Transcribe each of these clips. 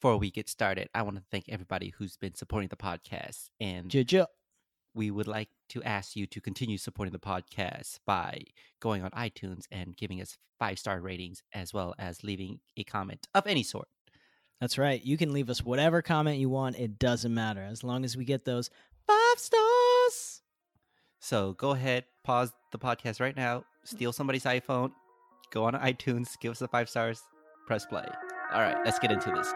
before we get started, I want to thank everybody who's been supporting the podcast. And Juju. we would like to ask you to continue supporting the podcast by going on iTunes and giving us five star ratings, as well as leaving a comment of any sort. That's right. You can leave us whatever comment you want. It doesn't matter as long as we get those five stars. So go ahead, pause the podcast right now, steal somebody's iPhone, go on iTunes, give us the five stars, press play. All right, let's get into this.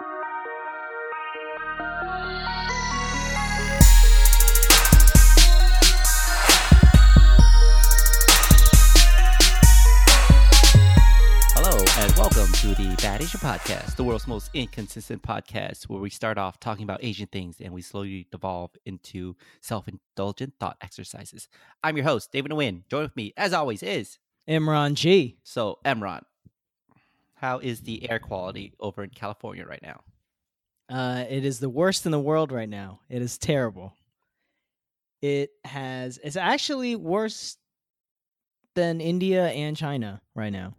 Welcome to the Bad Asian Podcast, the world's most inconsistent podcast where we start off talking about Asian things and we slowly devolve into self indulgent thought exercises. I'm your host, David Nguyen. Join with me, as always, is Imran G. so Imran. How is the air quality over in California right now? Uh, it is the worst in the world right now. It is terrible. It has. It's actually worse than India and China right now.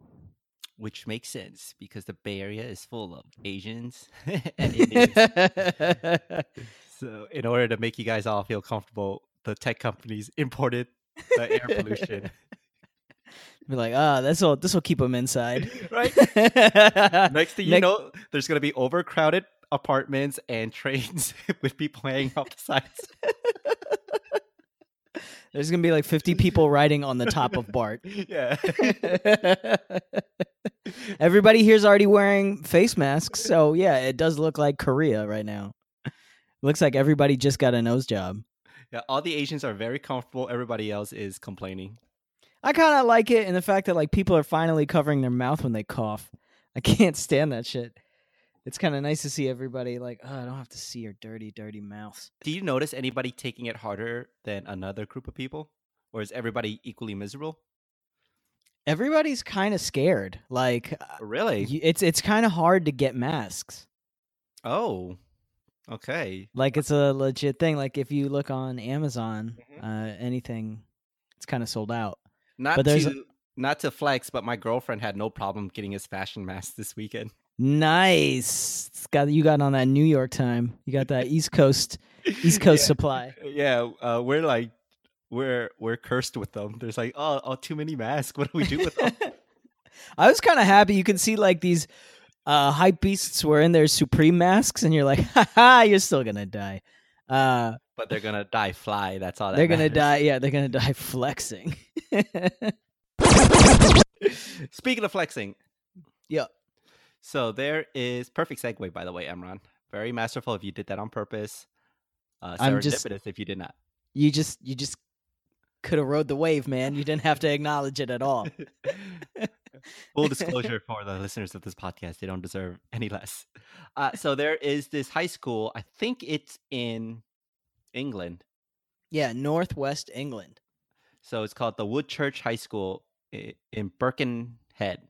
Which makes sense because the Bay Area is full of Asians and Indians. so, in order to make you guys all feel comfortable, the tech companies imported the air pollution. Be like, ah, this will this will keep them inside. right? Next thing you Next- know, there's going to be overcrowded apartments and trains with people hanging off the sides. There's gonna be like 50 people riding on the top of Bart. yeah. Everybody here's already wearing face masks, so yeah, it does look like Korea right now. Looks like everybody just got a nose job. Yeah, all the Asians are very comfortable. Everybody else is complaining. I kind of like it in the fact that like people are finally covering their mouth when they cough. I can't stand that shit. It's kind of nice to see everybody like, oh, I don't have to see your dirty, dirty mouths. Do you notice anybody taking it harder than another group of people? Or is everybody equally miserable? Everybody's kind of scared. Like, uh, Really? it's it's kind of hard to get masks. oh. Okay. Like, it's a legit thing. Like, if you look on Amazon, Mhm. uh, anything, it's kind of sold out. Not But there's to a- not to flex, but my girlfriend had no problem getting his fashion mask this weekend. Nice. It's got you got on that New York time. You got that East Coast East Coast Yeah. supply. Yeah, uh, we're like we're we're cursed with them. There's like, oh, oh, too many masks. What do we do with them? I was kind of happy. You can see like these uh, hype beasts were in their Supreme masks, and you're like, ha ha, you're still gonna die. Uh, but they're gonna die fly. That's all. That they're gonna die. Yeah, they're gonna die flexing. Speaking of flexing, Yeah. So there is perfect segue, by the way, Imran. Very masterful if you did that on purpose. Uh, I'm just- serendipitous if you did not. you just you just could have rode the wave, man. You didn't have to acknowledge it at all. Full disclosure for the listeners of this podcast, they don't deserve any less. Uh, so there is this high school. I think it's in England. Yeah, Northwest England. So it's called the Woodchurch High School in Birkenhead.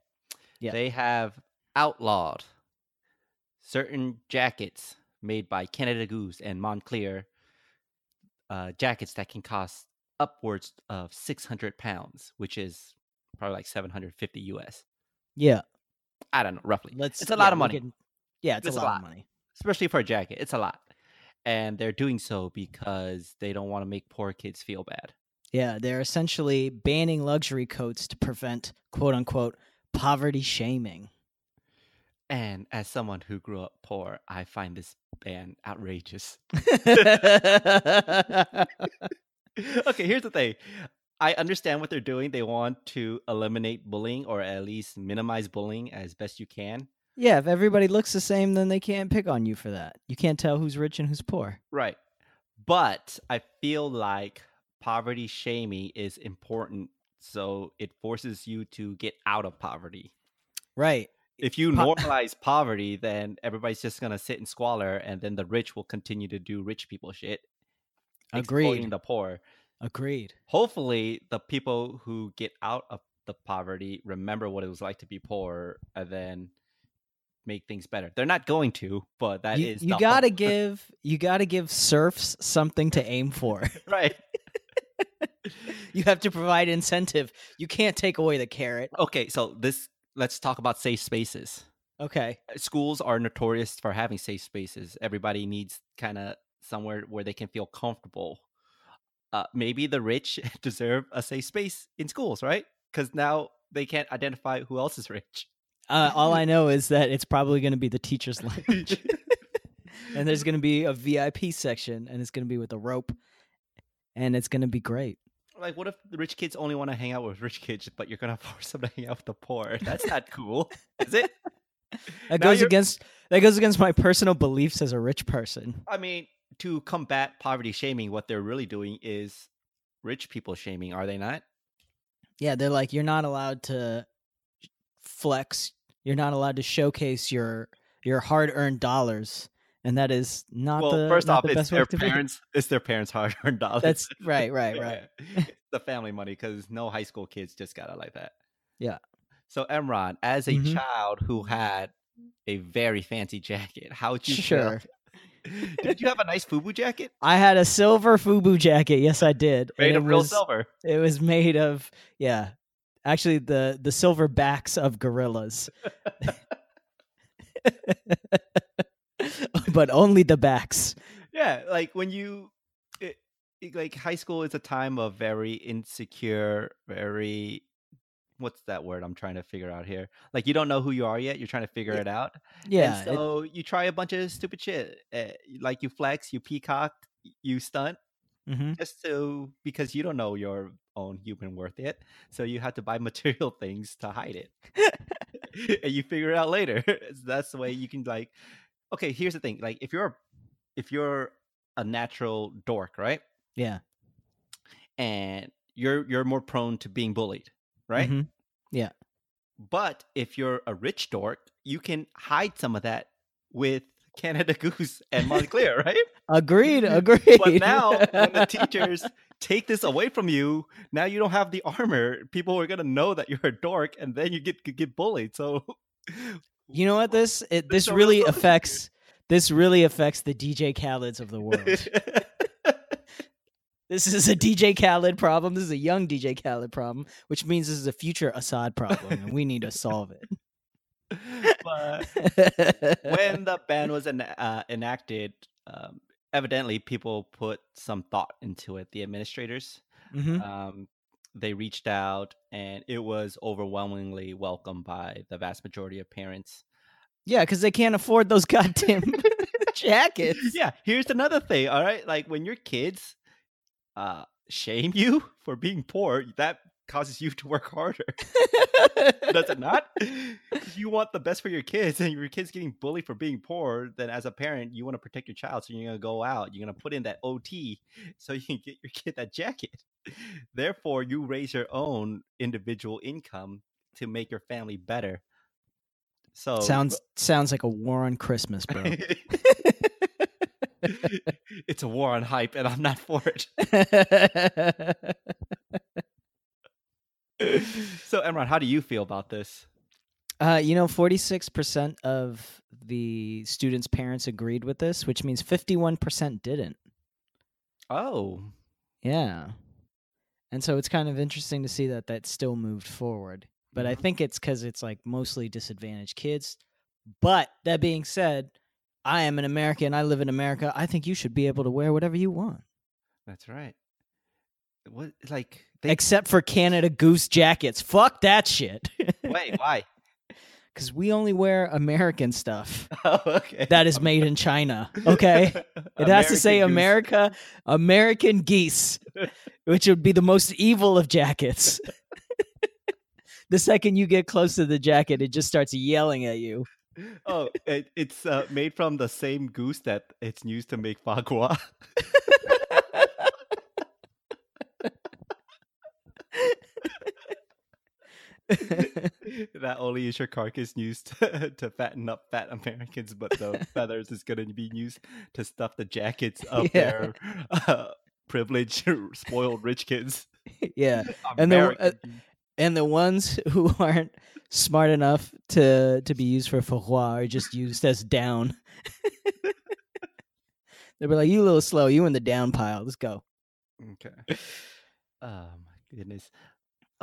Yeah. They have outlawed certain jackets made by Canada Goose and Moncler, uh, jackets that can cost upwards of 600 pounds, which is probably like 750 US. Yeah, I don't know, roughly. let's. it's a yeah, lot of money, can- yeah, it's, It's a a lot, lot. of money. especially for a jacket. It's a lot. And they're doing so because they don't want to make poor kids feel bad. Yeah, they're essentially banning luxury coats to prevent quote unquote poverty shaming. And as someone who grew up poor, I find this ban outrageous. okay, here's the thing. I understand what they're doing. They want to eliminate bullying or at least minimize bullying as best you can. yeah, if everybody looks the same, then they can't pick on you for that. You can't tell who's rich and who's poor. Right. But I feel like poverty shaming is important. So it forces you to get out of poverty. Right. If you normalize poverty, then everybody's just going to sit in squalor and then the rich will continue to do rich people shit. exploiting Agreed. the poor. Agreed. hopefully the people who get out of the poverty remember what it was like to be poor and then make things better they're not going to but that is you you gotta give you gotta give serfs something to aim for. right you have to provide incentive. You can't take away the carrot. okay so this let's talk about safe spaces Okay. schools are notorious for having safe spaces. Everybody needs kind of somewhere where they can feel comfortable. Uh, maybe the rich deserve a safe space in schools, right? Because now they can't identify who else is rich. Uh, all I know is that it's probably going to be the teacher's lounge, and there's going to be a VIP section, and it's going to be with a rope, and it's going to be great. Like, what if the rich kids only want to hang out with rich kids, but you're gonna force them to hang out with the poor? That's not cool, is it? That Now goes you're- against that goes against my personal beliefs as a rich person. I mean, to combat poverty shaming, what they're really doing is rich people shaming, are they not? Yeah, they're like you're not allowed to flex. You're not allowed to showcase your your hard earned dollars, and that is not well, the first not off, the it's their parents. It's their parents' hard-earned dollars. That's right, right, right. Yeah. the family money because no high school kids just got it like that. Yeah. So Imran, as a Mhm. child who had a very fancy jacket, how would you Sure. Did you have a nice FUBU jacket I had a silver FUBU jacket. Yes, I did. made it of real was- silver? It was made of yeah, actually the the silver backs of gorillas, but only the backs. Yeah, like when you, it, it- like high school is a time of very insecure, very. What's that word I'm trying to figure out here? Like you don't know who you are yet. You're trying to figure Yeah, it out. Yeah, And it- so you try a bunch of stupid shit, uh, like you flex, you peacock, you stunt, mhm. just to because you don't know your own human worth yet. So you have to buy material things to hide it, and you figure it out later. That's the way you can like. Okay, here's the thing: like if you're if you're a natural dork, right, yeah, and you're you're more prone to being bullied, right? mhm. But if you're a rich dork, you can hide some of that with Canada Goose and Moncler, right? Agreed, agreed. But now, when the teachers take this away from you, now you don't have the armor. People are gonna know that you're a dork, and then you get get bullied. So, you know what this it, this really affects this really affects the DJ Khaled's of the world. This is a DJ Khaled problem. This is a young DJ Khaled problem, which means this is a future Asahd problem, and we need to solve but it. when the ban was en- uh, enacted, um, evidently people put some thought into it. The administrators, Mhm. um, they reached out, and it was overwhelmingly welcomed by the vast majority of parents. Yeah, because they can't afford those goddamn jackets. yeah, here's another thing. All right, like when your kids uh, shame you for being poor, that causes you to work harder. Does it not? If you want the best for your kids, and your kids getting bullied for being poor, then as a parent, you want to protect your child, so you're gonna go out. You're gonna put in that OT so you can get your kid that jacket. Therefore, you raise your own individual income to make your family better. So sounds sounds like a war on Christmas, bro. it's a war on hype, and I'm not for it. so, Imran, how do you feel about this? uh, you know, forty six percent of the students' parents agreed with this, which means fifty one percent didn't. Oh, Yeah. And so it's kind of interesting to see that that still moved forward. But I Mhm. think it's because it's like mostly disadvantaged kids. But that being said, I am an American. I live in America. I think you should be able to wear whatever you want, that's right. What, like, they, except for Canada Goose jackets. Fuck that shit. wait, why? Because we only wear American stuff Oh, okay. that is made in China. Okay. It has to say America, American geese, which would be the most evil of jackets. the second you get close to the jacket, it just starts yelling at you. Oh, it, it's uh, made from the same goose that it's used to make foie gras. that only is your carcass used to, to fatten up fat Americans, but the feathers is going to be used to stuff the jackets of Yeah. their uh, privileged, spoiled rich kids. yeah. And the- uh, And the ones who aren't smart enough to to be used for foie are just used as down. They'll be like, "You a little slow. You in the down pile. Let's go." Okay. Oh my goodness.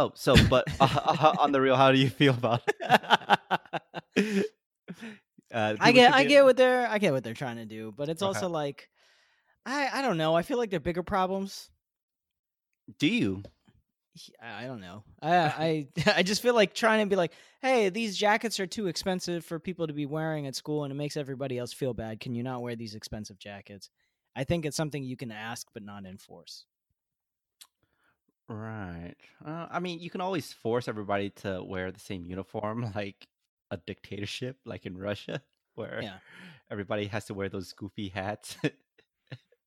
Oh, so but uh, uh, on the real, how do you feel about it? Uh, I get I get what they're I get what they're trying to do, but it's Okay. also like I I don't know. I feel like they're bigger problems. Do you? I I don't know. I I I just feel like trying to be like, hey, these jackets are too expensive for people to be wearing at school, and it makes everybody else feel bad. Can you not wear these expensive jackets? I think it's something you can ask but not enforce. Right. Uh, I mean, you can always force everybody to wear the same uniform, like a dictatorship, like in Russia, where Yeah. everybody has to wear those goofy hats.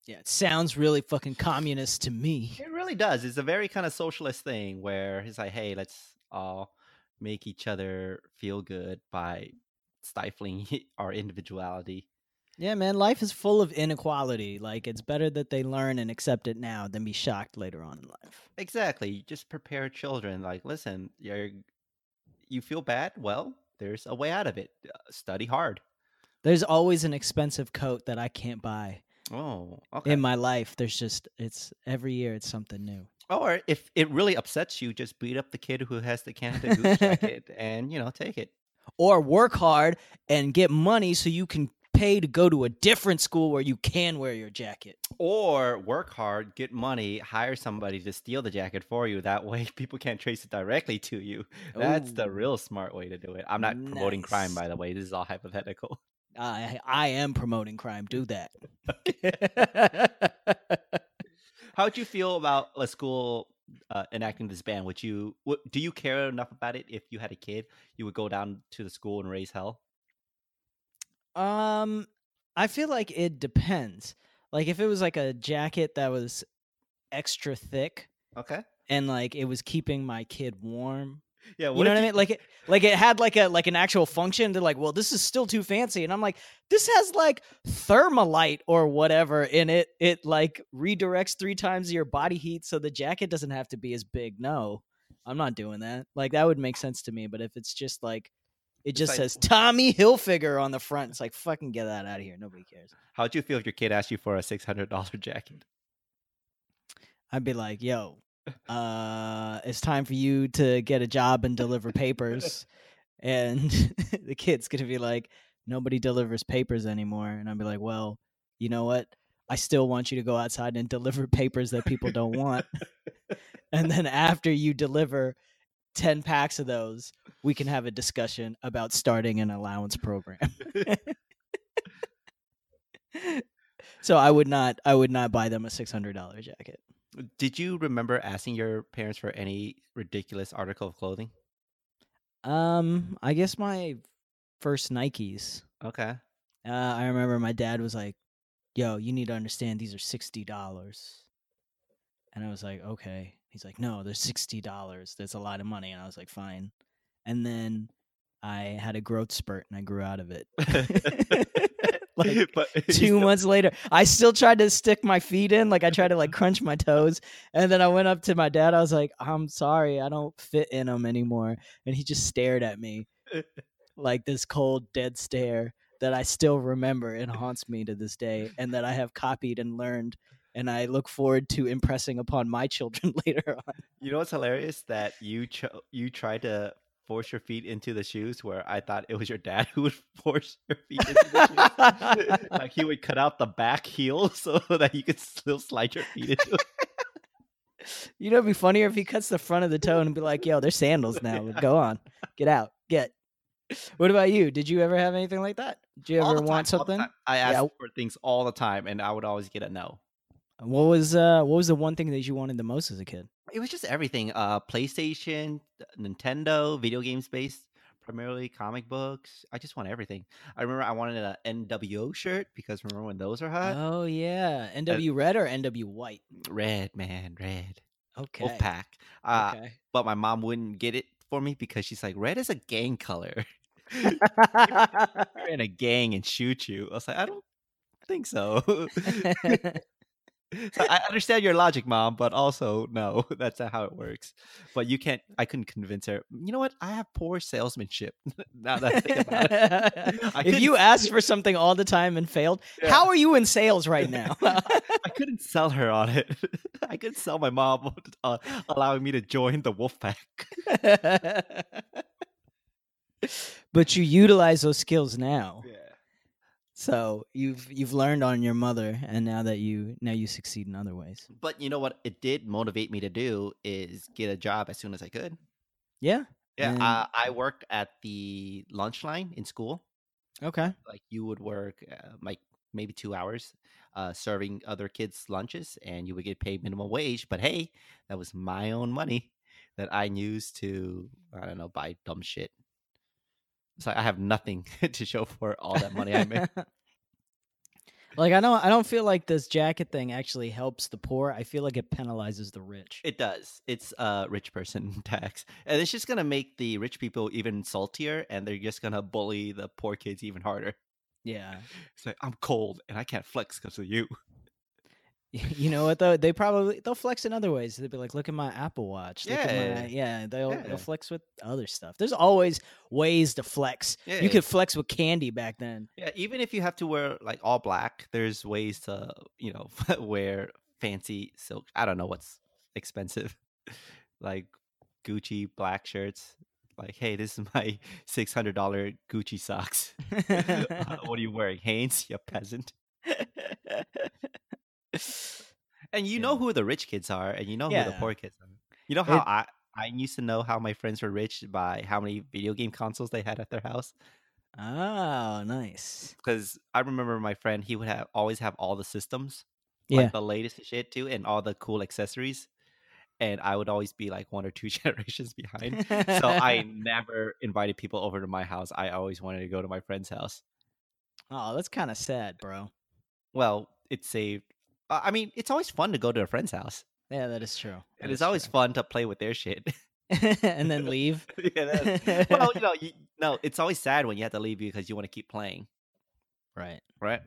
Yeah, it sounds really fucking communist to me. it really does. It's a very kind of socialist thing where it's like, hey, let's all make each other feel good by stifling our individuality. Yeah, man, life is full of inequality. Like it's better that they learn and accept it now than be shocked later on in life. Exactly. You just prepare children. Like, listen, you're you feel bad. Well, there's a way out of it. Uh, study hard. There's always an expensive coat that I can't buy Oh, okay. in my life. There's just it's every year it's something new. Or if it really upsets you, just beat up the kid who has the Canada Goose jacket and, you know, take it. Or work hard and get money so you can pay to go to a different school where you can wear your jacket. Or work hard, get money, hire somebody to steal the jacket for you. That way people can't trace it directly to you. That's the real smart way to do it. I'm not promoting crime, by the way. This is all hypothetical. I I am promoting crime. Do that. How'd you feel about a school uh, enacting this ban? Would you w- do you care enough about it? If you had a kid, you would go down to the school and raise hell. Um, I feel like it depends. Like if it was like a jacket that was extra thick Okay. and like it was keeping my kid warm. Yeah. You know what I mean? Like it, like it had like a like an actual function. They're like, well, this is still too fancy, and I'm like, this has like thermalite or whatever in it. It like redirects three times your body heat, so the jacket doesn't have to be as big. No, I'm not doing that. Like that would make sense to me. But if it's just like it just like- says Tommy Hilfiger on the front, it's like fucking get that out of here. Nobody cares. How'd you feel if your kid asked you for a six hundred dollar jacket? I'd be like, yo, uh, it's time for you to get a job and deliver papers. and the kid's gonna be like, nobody delivers papers anymore. And I'd be like, well, you know what? I still want you to go outside and deliver papers that people don't want. and then after you deliver 10 packs of those, we can have a discussion about starting an allowance program. so I would not I would not buy them a $600 jacket. Did you remember asking your parents for any ridiculous article of clothing? Um, I guess my first Nikes. Okay. Uh, I remember my dad was like, "Yo, you need to understand these are sixty dollars," and I was like, "Okay." He's like, "No, they're sixty dollars. That's a lot of money," and I was like, "Fine." And then I had a growth spurt and I grew out of it. like but two months later, I still tried to stick my feet in, like I tried to like crunch my toes, and then I went up to my dad. I was like, "I'm sorry, I don't fit in them anymore," and he just stared at me like this cold, dead stare that I still remember and haunts me to this day, and that I have copied and learned, and I look forward to impressing upon my children later on. You know what's hilarious? That you cho- you tried to force your feet into the shoes, where I thought it was your dad who would force your feet into the shoes. like he would cut out the back heel so that you could still slide your feet into it. You know, it'd be funnier if he cuts the front of the toe and be like, "Yo, they're sandals now. Go on, get out, get." What about you? Did you ever have anything like that? Did you All ever time, want something? I asked Yeah. for things all the time, and I would always get a no. What was uh what was the one thing that you wanted the most as a kid? It was just everything. Uh, PlayStation, Nintendo, video game space, primarily comic books. I just want everything. I remember I wanted a NWO shirt because remember when those are hot? oh yeah, NW red or NW white? Red, man, red. Okay. Wolfpack. Uh, okay. but my mom wouldn't get it for me because she's like, red is a gang color. You're in a gang and shoot you. I was like, I don't think so. so I understand your logic, mom, but also no, that's not how it works. But you can't. I couldn't convince her. You know what? I have poor salesmanship. now that I think about it, I if you asked for something all the time and failed, Yeah. how are you in sales right now? I couldn't sell her on it. I could sell my mom uh, allowing me to join the wolf pack. but you utilize those skills now. Yeah. So you've you've learned on your mother, and now that you now you succeed in other ways. But you know what? It did motivate me to do is get a job as soon as I could. Yeah. Yeah, And- uh, I worked at the lunch line in school. Okay. Like you would work uh, like maybe two hours, uh, serving other kids lunches, and you would get paid minimum wage. But hey, that was my own money that I used to I don't know buy dumb shit. So I have nothing to show for all that money I made. like I don't I don't feel like this jacket thing actually helps the poor. I feel like it penalizes the rich. It does. It's uh rich person tax. And it's just gonna make the rich people even saltier and they're just gonna bully the poor kids even harder. yeah. It's like I'm cold and I can't flex because of you. You know what though? They probably they'll flex in other ways. They'll be like, "Look at my Apple Watch." Look at Yeah. my, yeah. They'll Yeah. they'll flex with other stuff. There's always ways to flex. Yeah. You could flex with candy back then. Yeah, even if you have to wear like all black, there's ways to, you know, wear fancy silk. I don't know what's expensive. like Gucci black shirts. Like, hey, this is my six hundred dollar Gucci socks. Uh, what are you wearing, Hanes? You peasant. And you know who the rich kids are, and you know who the poor kids are. You know how It- I I used to know how my friends were rich by how many video game consoles they had at their house. oh, nice. Because I remember my friend, he would have always have all the systems, Yeah. like the latest shit too, and all the cool accessories. And I would always be like one or two generations behind. So I never invited people over to my house. I always wanted to go to my friend's house. Oh, that's kind of sad, bro. Well, it saved. Uh, I mean, it's always fun to go to a friend's house, Yeah, that is true. and That it's always true. fun to play with their shit. and then leave. yeah, that's, well, you know, you, no, it's always sad when you have to leave because you want to keep playing, Right. right?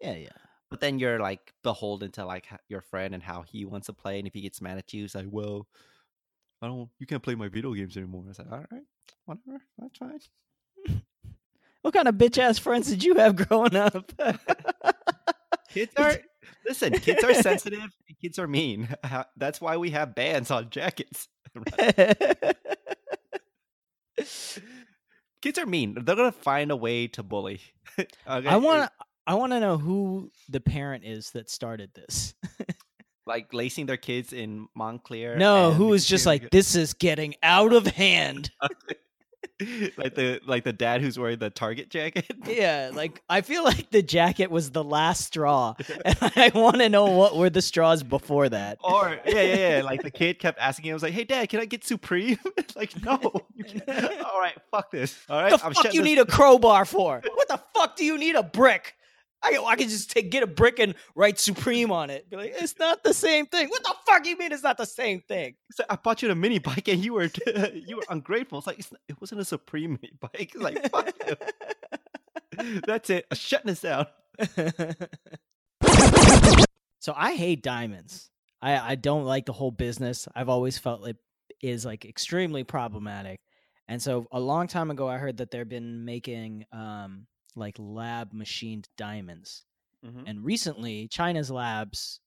Yeah, yeah. But then you're like beholden to like your friend and how he wants to play, and if he gets mad at you, it's like, well, I don't, you can't play my video games anymore. It's like, all right, whatever, that's fine. What kind of bitch ass friends did you have growing up? Kids are listen. Kids are sensitive. and Kids are mean. That's why we have bands on jackets. Kids are mean. They're gonna find a way to bully. Okay? I want to I want to know who the parent is that started this. like lacing their kids in Moncler. No, who is just like this is getting out of hand. like the like the dad who's wearing the Target jacket. Yeah, like I feel like the jacket was the last straw, and I want to know what were the straws before that. Or yeah, yeah, yeah. Like the kid kept asking him, I was like, "Hey, dad, can I get Supreme?" like, no. All right, fuck this. All right, the I'm fuck you this- need a crowbar for? What the fuck do you need a brick? I I can just take get a brick and write Supreme on it. Be like, it's not the same thing. What the fuck you mean it's not the same thing? It's like, I bought you a mini bike and you were you were ungrateful. It's like it's, it wasn't a Supreme mini bike. It's like fuck you. That's it. I'm shutting this down. so I hate diamonds. I I don't like the whole business. I've always felt it is like extremely problematic. And so a long time ago I heard that they've been making um like lab machined diamonds. Mhm. And recently China's labs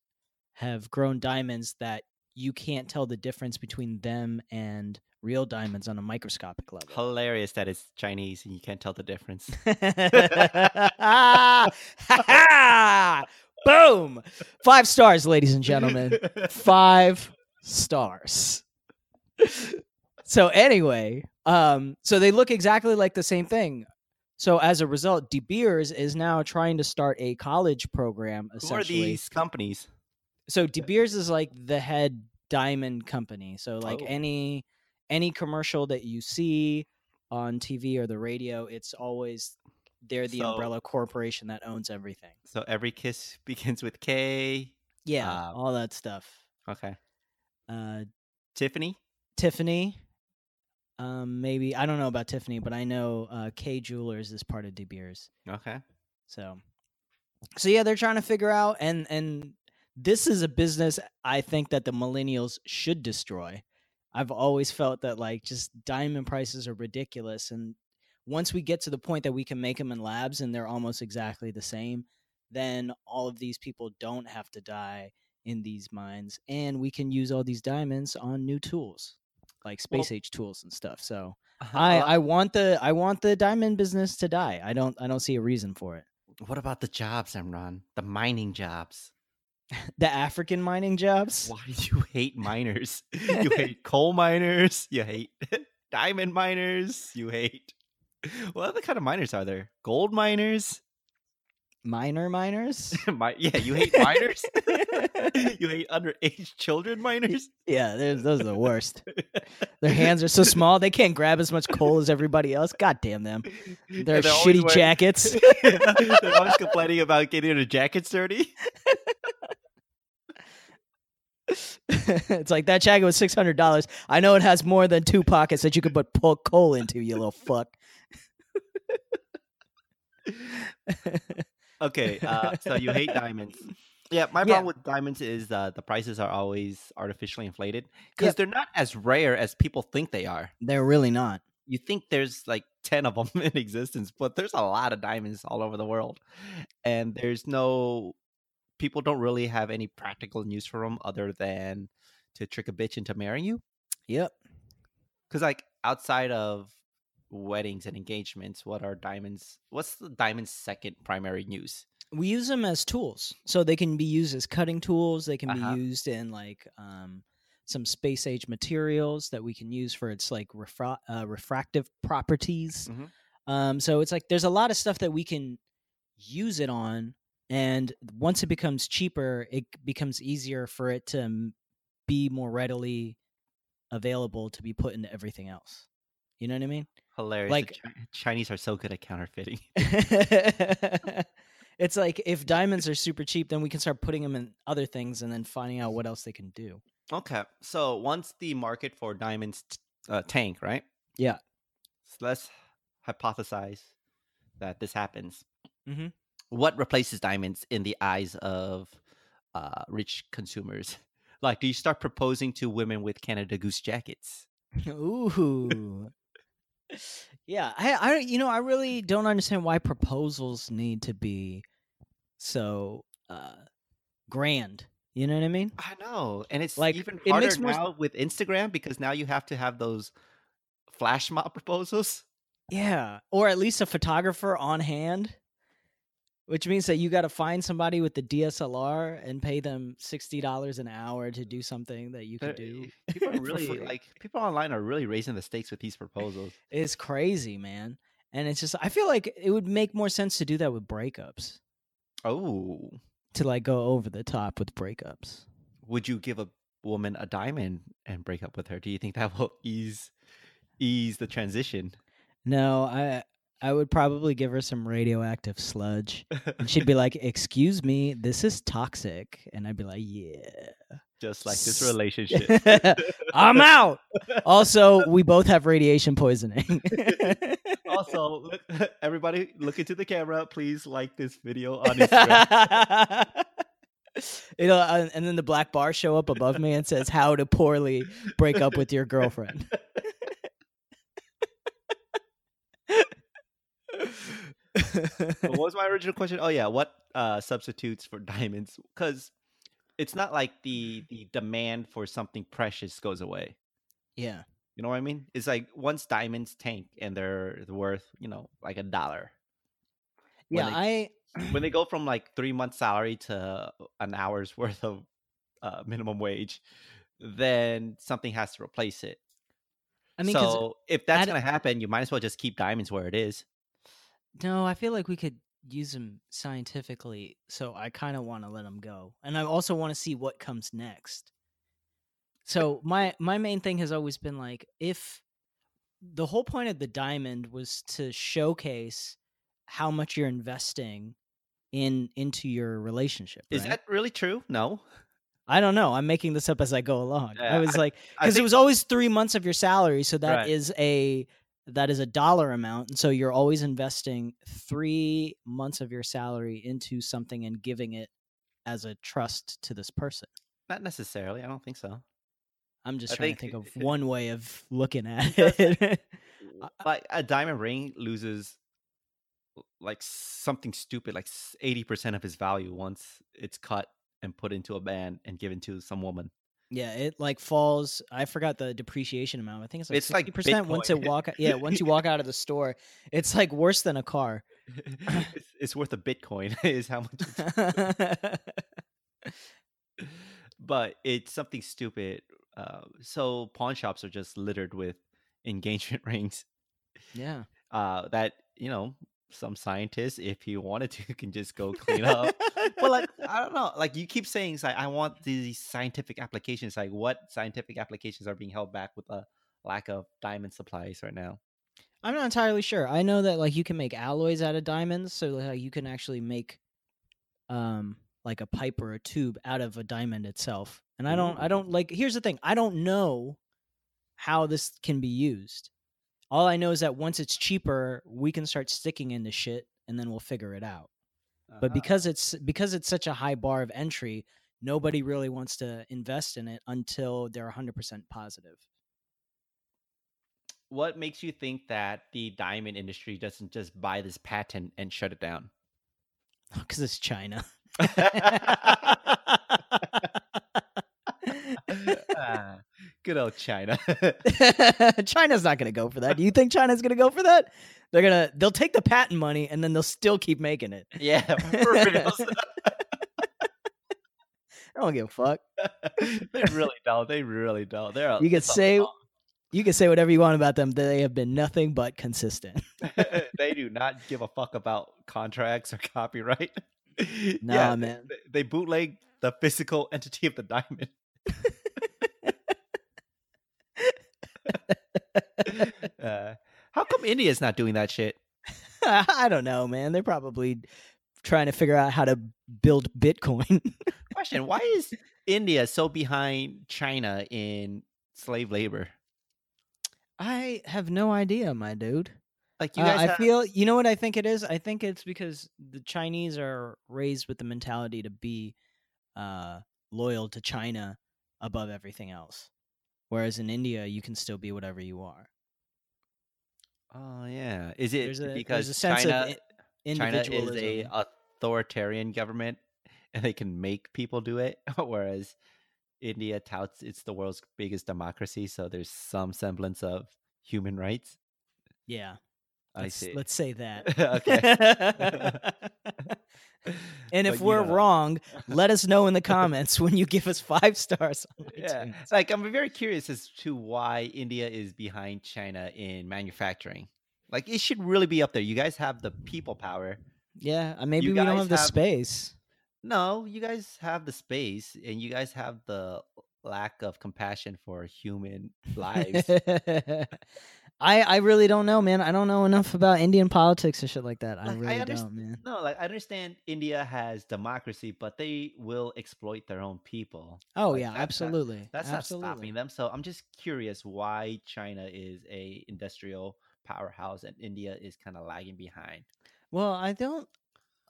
have grown diamonds that you can't tell the difference between them and real diamonds on a microscopic level. Hilarious that it's Chinese and you can't tell the difference. Boom! Five stars, ladies and gentlemen. Five stars. So anyway, um, so they look exactly like the same thing. So as a result, De Beers is now trying to start a college program. Essentially, who are these companies? so De Beers is like the head diamond company. So like Oh. any any commercial that you see on TV or the radio, it's always they're the So- umbrella corporation that owns everything. So every kiss begins with Kay. Yeah, Um, all that stuff. Okay. Uh, Tiffany. Tiffany, um, maybe I don't know about Tiffany, but I know uh, Kay Jewelers is part of De Beers. Okay. So, so yeah, they're trying to figure out, and and this is a business I think that the millennials should destroy. I've always felt that like just diamond prices are ridiculous, and once we get to the point that we can make them in labs and they're almost exactly the same, then all of these people don't have to die in these mines, and we can use all these diamonds on new tools. Like Well- space age tools and stuff. So Uh-huh. I Uh, I want the I want the diamond business to die. I don't I don't see a reason for it. what about the jobs, Imran? The mining jobs. The African mining jobs. Why do you hate miners? You hate coal miners. You hate diamond miners. You hate. What other kind of miners are there? Gold miners. Miner miners. Mi- yeah, you hate miners. you hate underage children miners. yeah, those are the worst. Their hands are so small they can't grab as much coal as everybody else. God damn them. Their they're shitty wearing- jackets. they're always complaining about getting their jackets dirty. it's like that jacket was six hundred dollars. I know it has more than two pockets that you could put pull coal into, you little fuck. Okay, uh, so you hate diamonds. Yeah, my Yeah. problem with diamonds is uh, the prices are always artificially inflated because Yep. they're not as rare as people think they are. They're really not. You think there's like 10 of them in existence, but there's a lot of diamonds all over the world. And there's no, people don't really have any practical use for them other than to trick a bitch into marrying you. Yep. Because, like, outside of weddings and engagements, what are diamonds? What's the diamond's second primary use? we use them as tools so they can be used as cutting tools they can Uh-huh. be used in like um, some space age materials that we can use for its like refra- uh, refractive properties Mhm. um, so it's like there's a lot of stuff that we can use it on and once it becomes cheaper it becomes easier for it to m- be more readily available to be put into everything else you know what i mean Hilarious. Like- Chinese are so good at counterfeiting. it's like if diamonds are super cheap, then we can start putting them in other things and then finding out what else they can do. Okay, so once the market for diamonds t- uh, tank, right? Yeah. So let's hypothesize that this happens. Mhm. What replaces diamonds in the eyes of uh, rich consumers? Like, do you start proposing to women with Canada Goose jackets? Ooh. Yeah, I, I, you know, I really don't understand why proposals need to be so uh, grand. You know what I mean? I know, and it's Like, even it harder makes more s- now with Instagram because now you have to have those flash mob proposals. Yeah, or at least a photographer on hand, which means that you got to find somebody with the DSLR and pay them sixty dollars an hour to do something that you could do. Eh, people are really like people online are really raising the stakes with these proposals. It's crazy, man. And it's just I feel like it would make more sense to do that with breakups. Oh, To like go over the top with breakups. would you give a woman a diamond and break up with her? Do you think that will ease ease the transition? No, I I would probably give her some radioactive sludge. And she'd be like, "Excuse me, this is toxic." And I'd be like, "Yeah." Just like this relationship. I'm out. Also, we both have radiation poisoning. also, look, everybody, look into the camera. Please like this video on Instagram. you know, and then the black bar show up above me and says, "How to poorly break up with your girlfriend." What was my original question? Oh yeah, what uh, substitutes for diamonds? Because it's not like the the demand for something precious goes away. yeah, You know what I mean? It's like once diamonds tank and they're worth, you know, like a dollar. Yeah. they- I When they go from like three months' salary to an hour's worth of uh, minimum wage, then something has to replace it. I mean, so if that's I'd- gonna happen, you might as well just keep diamonds where it is. No, I feel like we could use them scientifically. So I kind of want to let them go, and I also want to see what comes next. So my my main thing has always been like if the whole point of the diamond was to showcase how much you're investing in into your relationship. Is that really true? No. I don't know. I'm making this up as I go along. I was like, I because it was always three months of your salary, so that Right. is a that is a dollar amount, and so you're always investing three months of your salary into something and giving it as a trust to this person. Not necessarily. I don't think so. I'm just I trying think- to think of one way of looking at it. like a diamond ring loses like something stupid like 80% of its value once it's cut and put into a band and given to some woman Yeah, it like falls. I forgot the depreciation amount. I think it's like sixty percent once it walk. Yeah, once you walk out of the store, it's like worse than a car. it's, it's worth a Bitcoin is how much. It's, but it's something stupid. Uh, so pawn shops are just littered with engagement rings. yeah. Uh, that you know some scientists, if he wanted to, can just go clean up. but like I don't know, like you keep saying, it's like I want these scientific applications. Like what scientific applications are being held back with a lack of diamond supplies right now? I'm not entirely sure. I know that like you can make alloys out of diamonds, so like you can actually make um like a pipe or a tube out of a diamond itself. And I don't I don't like here's the thing. I don't know how this can be used. All I know is that once it's cheaper, we can start sticking into shit and then we'll figure it out. But Uh-huh. because it's because it's such a high bar of entry, nobody really wants to invest in it until they're 100% positive. what makes you think that the diamond industry doesn't just buy this patent and shut it down? Cuz it's China. Ah, good old China. China's not going to go for that. Do you think China's going to go for that? They're going to they'll take the patent money and then they'll still keep making it. yeah. I don't give a fuck. they really don't. They really don't. They're You can say lot. you can say whatever you want about them. They have been nothing but consistent. they do not give a fuck about contracts or copyright. Nah, Yeah, man. They, they bootleg the physical entity of the diamond. uh, how come India's not doing that shit? I don't know, man. They're probably trying to figure out how to build Bitcoin. Question: Why is India so behind China in slave labor? I have no idea, my dude. Like you Uh, guys, I have- feel you know what I think it is. I think it's because the Chinese are raised with the mentality to be uh, loyal to China above everything else, whereas in India you can still be whatever you are. Oh yeah, is it a because there's a sense China? of i- China is a authoritarian government, and they can make people do it, whereas India touts it's the world's biggest democracy, so there's some semblance of human rights. yeah, I let's, see. let's say that. And if we're know. wrong, let us know in the comments when you give us five stars. On yeah, iTunes. like I'm very curious as to why India is behind China in manufacturing. Like it should really be up there. You guys have the people power. yeah. uh, Maybe we don't have the have- space. No, you guys have the space, and you guys have the lack of compassion for human lives. I I really don't know, man. I don't know enough about Indian politics and shit like that. I Like, I really underst- don't, man. No, like I understand India has democracy, but they will exploit their own people. Oh Like, yeah, that's not- absolutely. That's absolutely. not stopping them. So I'm just curious why China is a industrial powerhouse and India is kind of lagging behind. Well, I don't.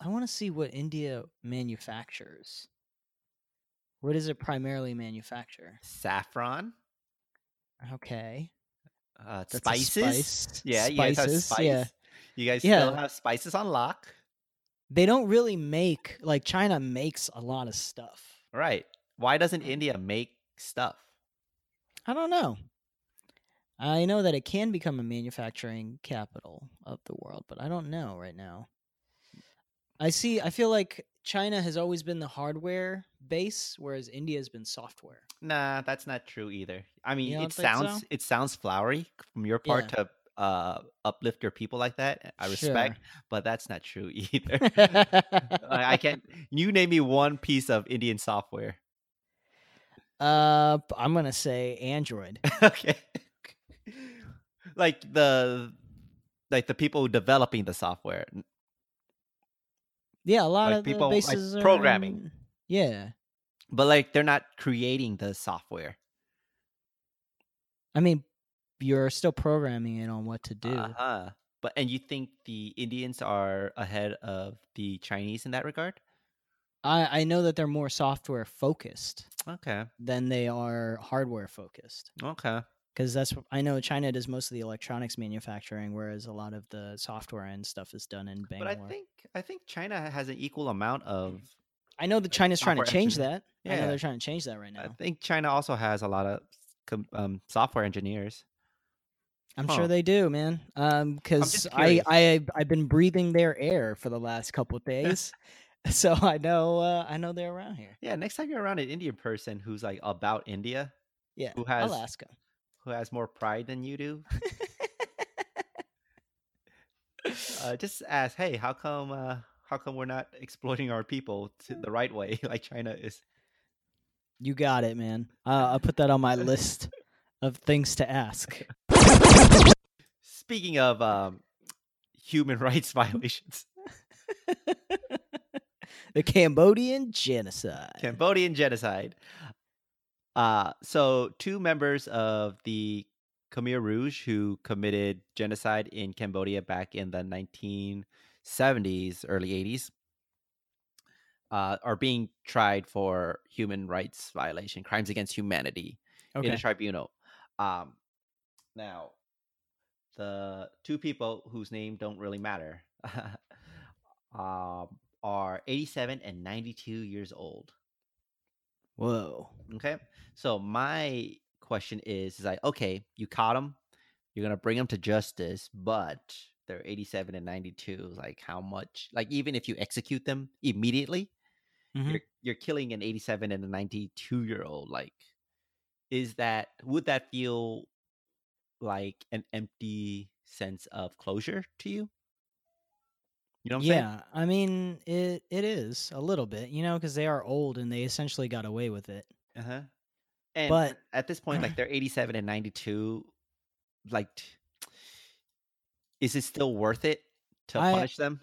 I want to see what India manufactures. What does it primarily manufacture? Saffron, Okay, uh, spices. spice. Yeah, you guys have Spices, spice. Yeah, You guys still have spices on lock, they don't really make like China makes a lot of stuff. right? Why doesn't India make stuff? I don't know. I know that it can become a manufacturing capital of the world, but I don't know right now. I see. I feel like China has always been the hardware base, whereas India has been software. Nah, that's not true either. I mean, it sounds so? it sounds flowery from your part to uh uplift your people like that. I respect, but that's not true either. I, can't. You name me one piece of Indian software. uh, I'm gonna say Android. okay. like the like the people developing the software. Yeah, a lot Like of people, the like, bases are programming. in- Yeah, But like they're not creating the software. I mean, you're still programming it on what to do. Uh-huh. But and you think the Indians are ahead of the Chinese in that regard? I I know that they're more software focused Okay. than they are hardware focused. Okay. Because that's I know China does most of the electronics manufacturing, whereas a lot of the software and stuff is done in Bangalore. But I think I think China has an equal amount of I know that China's trying to change engineer. that. I know Yeah. they're trying to change that right now. I think China also has a lot of um, software engineers. I'm Huh. sure they do, man. Um, because just I. I I've been breathing their air for the last couple of days, so I know uh, I know they're around here. Yeah, next time you're around an Indian person who's like about India, Yeah, Who has- them. Who has more pride than you do, uh, just ask, hey, how come uh, how come we're not exploiting our people to the right way like China is? you got it, man. Uh, I'll put that on my list of things to ask. Speaking of um, human rights violations, the Cambodian genocide. Cambodian genocide. Uh, so two members of the Khmer Rouge who committed genocide in Cambodia back in the 1970s, early 80s, uh, are being tried for human rights violation, crimes against humanity in a tribunal. Um, now, the two people whose name don't really matter um, are 87 and 92 years old. Whoa. Okay. So my question is, is like, okay, you caught them, you're gonna bring them to justice, but they're 87 and 92. Like, how much? Like, even if you execute them immediately, Mhm. you're you're killing an 87 and a 92 year old. Like, is that would that feel like an empty sense of closure to you? You know what I'm saying? Yeah, I mean it. It is a little bit, you know, because they are old and they essentially got away with it. Uh huh. And But- at- at this point, like they're 87 and 92. Like, is it still worth it to I- punish them?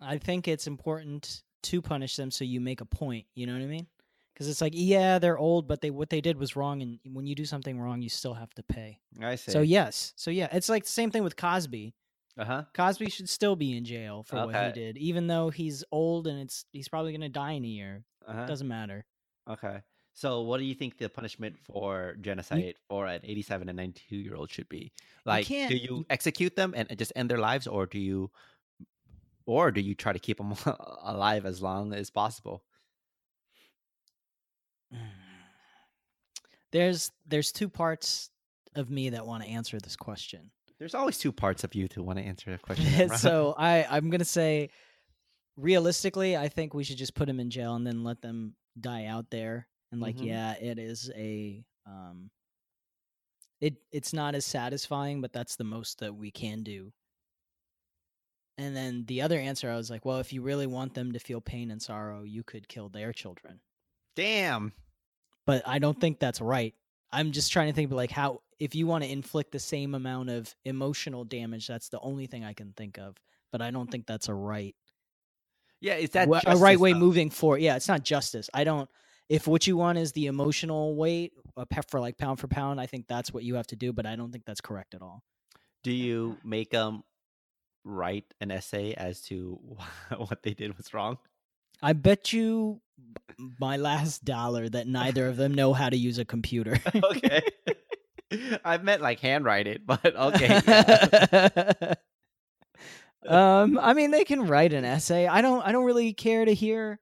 I think it's important to punish them so you make a point. You know what I mean? Because it's like, yeah, they're old, but they what they did was wrong, and when you do something wrong, you still have to pay. I see. So yes, so yeah, it's like the same thing with Cosby. Uh huh. Cosby should still be in jail for what he Okay. did, even though he's old and it's he's probably gonna die in a year. Uh huh. Doesn't matter. Okay. So, what do you think the punishment for genocide for an 87 and 92 year old should be? Like, can't- do you execute them and, and just end their lives, or do you, or do you try to keep them alive as long as possible? There's there's two parts of me that want to answer this question. There's always two parts of you to want to answer a question. So I I'm gonna say, realistically, I think we should just put them in jail and then let them die out there. And like, Mhm. yeah, it is a um, it it's not as satisfying, but that's the most that we can do. And then the other answer, I was like, well, if you really want them to feel pain and sorrow, you could kill their children. damn. But I don't think that's right. I'm just trying to think, like, how if you want to inflict the same amount of emotional damage, that's the only thing I can think of. But I don't think that's a right Yeah, is that a right way though? moving forward. Yeah, it's not justice. I don't. If what you want is the emotional weight pe- for like pound for pound, I think that's what you have to do. But I don't think that's correct at all. Do you make them write an essay as to what they did was wrong? I bet you my last dollar that neither of them know how to use a computer. okay. I meant like handwrite it, but okay. yeah. um, I mean, they can write an essay. I don't. I don't really care to hear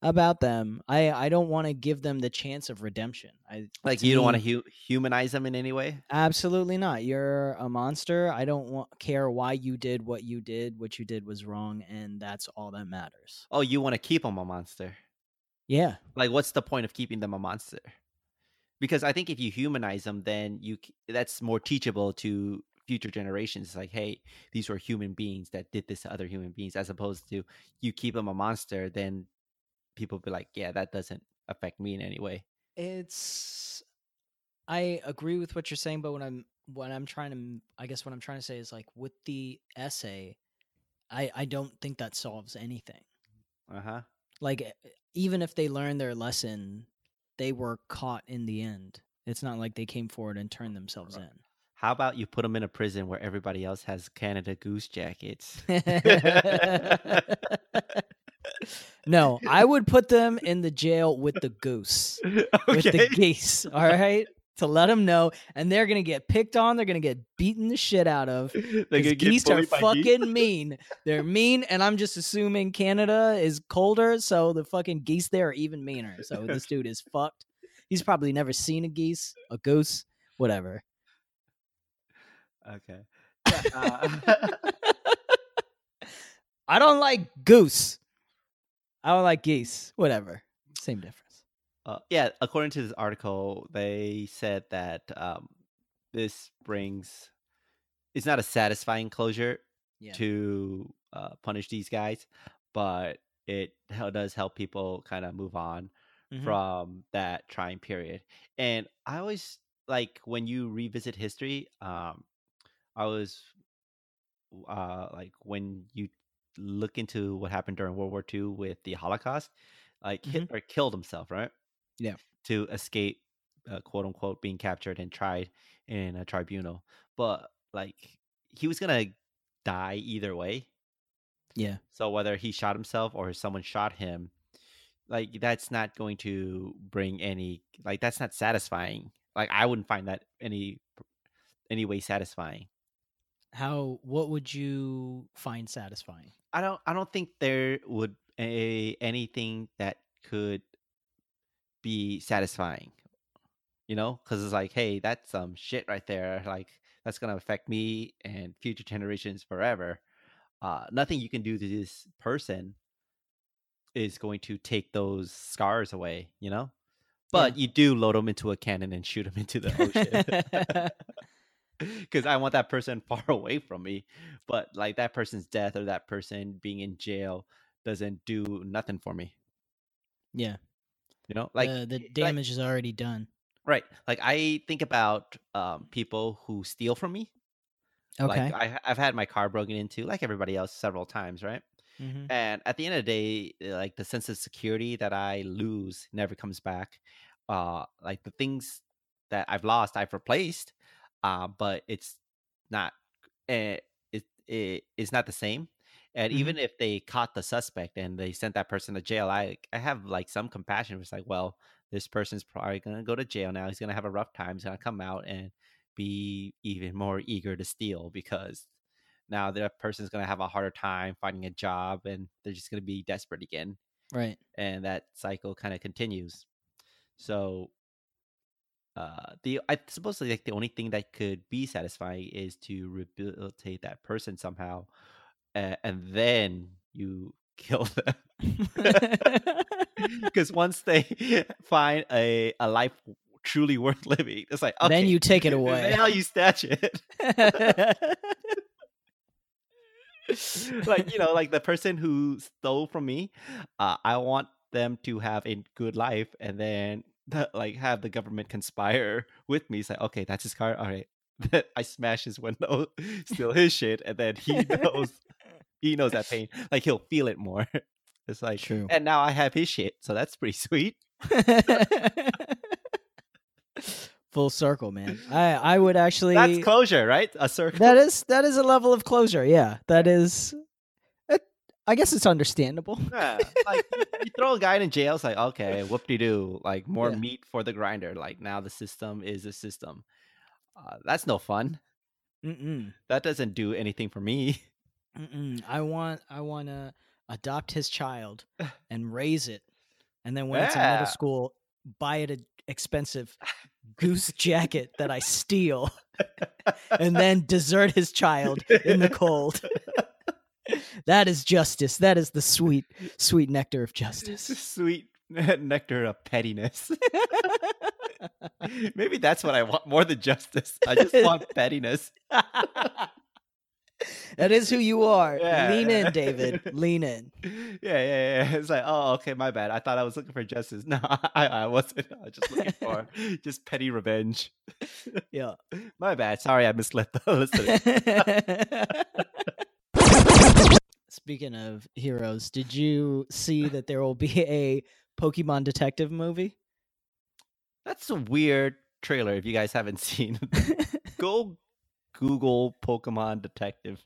about them. I I don't want to give them the chance of redemption. I like you don't want to hu- humanize them in any way. Absolutely not. You're a monster. I don't want, care why you did what you did. What you did was wrong, and that's all that matters. Oh, you want to keep them a monster. Yeah. Like, what's the point of keeping them a monster? Because I think if you humanize them, then you that's more teachable to future generations. It's like, hey, these were human beings that did this to other human beings, as opposed to you keep them a monster, then people be like, yeah, that doesn't affect me in any way. It's. I agree with what you're saying, but when I'm what I'm trying to I guess what I'm trying to say is like with the essay, I I don't think that solves anything. Uh huh. Like even if they learn their lesson, they were caught in the end. It's not like they came forward and turned themselves in. How about you put them in a prison where everybody else has Canada Goose jackets? no, I would put them in the jail with the goose, with the geese. All right, to let them know, and they're gonna get picked on. They're gonna get beaten the shit out of. They're geese are fucking mean. They're mean, and I'm just assuming Canada is colder, so the fucking geese there are even meaner. So this dude is fucked. He's probably never seen a geese, a goose, whatever. Okay. Uh, I don't like goose. I don't like geese. Whatever. Same difference. Uh, yeah, according to this article, they said that um, this brings it's not a satisfying closure Yeah. to uh, punish these guys, but it does help people kind of move on Mhm. from that trying period. And I always like when you revisit history. Um, I was uh, like when you look into what happened during World War II with the Holocaust, like Mhm. Hitler killed himself, right? Yeah. To escape, uh, quote unquote, being captured and tried in a tribunal. But like he was gonna die either way. Yeah. So whether he shot himself or someone shot him, like that's not going to bring any like that's not satisfying. Like I wouldn't find that any any way satisfying. How? What would you find satisfying? I don't I don't think there would a anything that could be satisfying. You know, because it's like, hey, that's some shit right there. Like that's gonna affect me and future generations forever. Uh, nothing you can do to this person is going to take those scars away. You know, but you do load them into a cannon and shoot them into the ocean. because I want that person far away from me. But like that person's death or that person being in jail doesn't do nothing for me. yeah. You know, like the, the like- damage is already done. right. Like I think about um, people who steal from me. Okay. Like I, I've had my car broken into, like everybody else, several times, right? hmm And at the end of the day, uh, like the sense of security that I lose never comes back. Uh, like the things that I've lost, I've replaced, uh, but it's not uh, it, it it's not the same. And Mhm. even if they caught the suspect and they sent that person to jail, I I have like some compassion. It's like, well, this person's probably gonna go to jail now. He's gonna have a rough time. He's gonna come out and be even more eager to steal because now that person's going to have a harder time finding a job and they're just going to be desperate again Right. and that cycle kind of continues so uh the i suppose like the only thing that could be satisfying is to rehabilitate that person somehow uh, and then you kill them. Because once they find a a life truly worth living it's like okay Then you take it away. now you snatch it. Like you know like the person who stole from me uh, i want them to have a good life and then the, like have the government conspire with me say okay that's his car all right. I smash his window steal his shit and then he knows he knows that pain like he'll feel it more it's like True. and now i have his shit so that's pretty sweet Full circle, man. I I would actually that's closure right a circle that is that is a level of closure. Yeah, that is. It, I guess it's understandable. Yeah, like you, you throw a guy in jail, it's like okay, whoop de doo, like more Yeah. meat for the grinder. Like now the system is a system. Uh, that's no fun. Mm-mm. That doesn't do anything for me. Mm-mm. I want I want to adopt his child and raise it, and then when it's in middle school, buy it an expensive goose jacket that I steal, and then desert his child in the cold. that is justice. That is the sweet, sweet nectar of justice. Sweet nectar of pettiness. Maybe that's what I want more than justice. I just want pettiness. that is who you are. Yeah. Lean in, David. Lean in. Yeah, yeah, yeah. It's like, oh, okay, my bad. I thought I was looking for justice. No, I, I wasn't. I was just looking for just petty revenge. Yeah. My bad. Sorry, I misled the listeners. Speaking of heroes, did you see that there will be a Pokemon Detective movie? That's a weird trailer. If you guys haven't seen, go Google Pokemon Detective.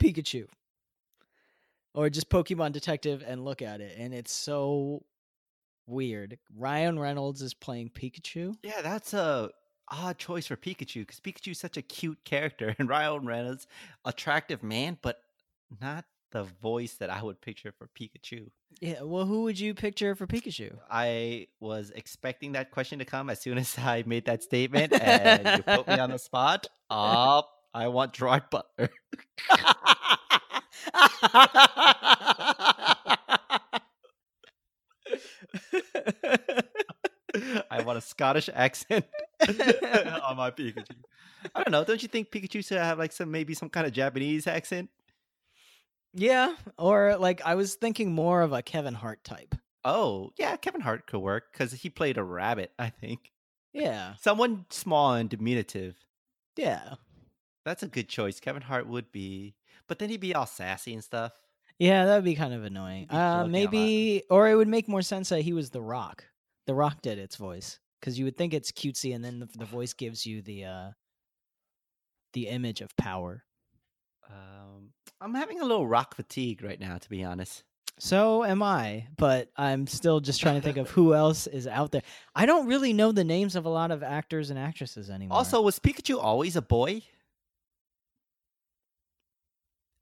Pikachu. Or just Pokemon Detective and look at it. And it's so weird. Ryan Reynolds is playing Pikachu. Yeah, that's a odd choice for Pikachu because Pikachu's such a cute character, and Ryan Reynolds, attractive man, but not the voice that I would picture for Pikachu. Yeah, well, who would you picture for Pikachu? I was expecting that question to come as soon as I made that statement, and you put me on the spot. Up, I want Gerard Butler. I want a Scottish accent on my Pikachu. I don't know. Don't you think Pikachu should have like some maybe some kind of Japanese accent? Yeah, or like I was thinking more of a Kevin Hart type. Oh, yeah, Kevin Hart could work because he played a rabbit, I think. Yeah, Someone small and diminutive. yeah, That's a good choice. Kevin Hart would be, but then he'd be all sassy and stuff. yeah. That would be kind of annoying. Uh, joking a lot. maybe, or it would make more sense that he was The Rock. The Rock did its voice because you would think it's cutesy, and then the, the voice gives you the uh the image of power. Um, I'm having a little rock fatigue right now, to be honest. So am I, but I'm still just trying to think of who else is out there. I don't really know the names of a lot of actors and actresses anymore. Also, was Pikachu always a boy?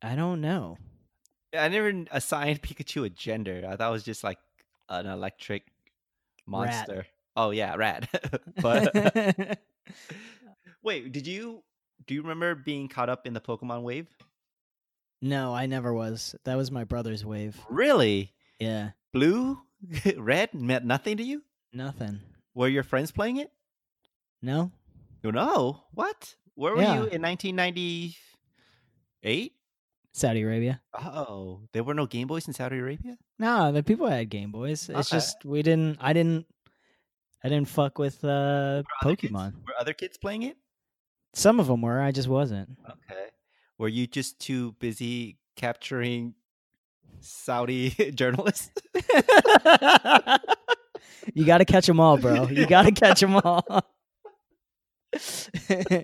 I don't know. I never assigned Pikachu a gender. I thought it was just like an electric Rat. monster. Oh yeah, rat. but wait, did you do you remember being caught up in the Pokemon wave? No, I never was. That was my brother's wave. Really? Yeah, Blue, red meant nothing to you? nothing. Were your friends playing it? No, No, no. What? Where were Yeah. you in 1998? Saudi Arabia. Oh, there were no Game Boys in Saudi Arabia. No, the people had Game Boys. It's Okay. just we didn't. I didn't. I didn't fuck with uh, Were other kids- Pokemon. Were other kids playing it? Some of them were. I just wasn't. Okay. Were you just too busy capturing Saudi journalists? you got to catch them all, bro. You got to catch them all.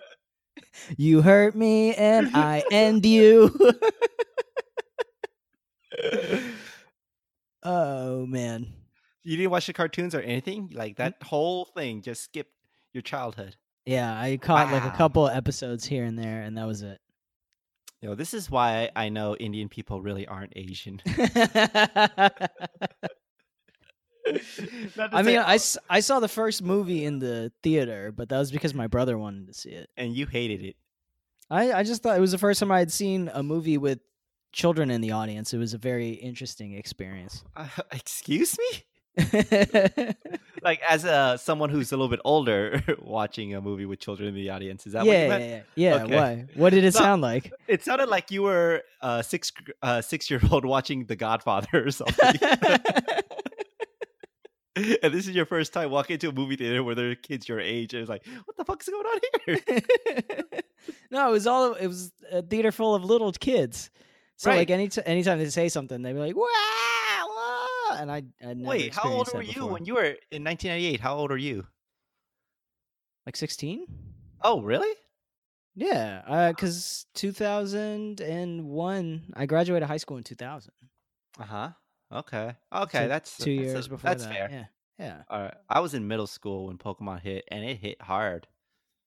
you hurt me and I end you. oh man. You didn't watch the cartoons or anything? Like mm. that whole thing just skipped your childhood. Yeah, I caught like a couple episodes here and there and that was it. You know, this is why I know Indian people really aren't Asian. Not to I say- mean, I, s- I saw the first movie in the theater, but that was because my brother wanted to see it. and you hated it. I, I just thought it was the first time I had seen a movie with children in the audience. It was a very interesting experience. Uh, excuse me? Like as a someone who's a little bit older watching a movie with children in the audience, is that what you yeah, meant? yeah, yeah. Yeah, Okay. Why? What did it No. sound like? It sounded like you were a six uh, six year old watching The Godfather or something. and this is your first time walking into a movie theater where there are kids your age, and it's like, what the fuck's going on here? no, it was all. It was a theater full of little kids. So Right. like any t- anytime they say something, they'd be like, "Wow!" Wow," And I, I Wait, how old were you when you were in 1998? How old are you? like sixteen? Oh, really? Yeah, because 2001, I graduated high school in 2000. Uh huh. Okay. Okay, that's two that's years before That's that. fair. Yeah, yeah, All right. I was in middle school when Pokemon hit, and it hit hard.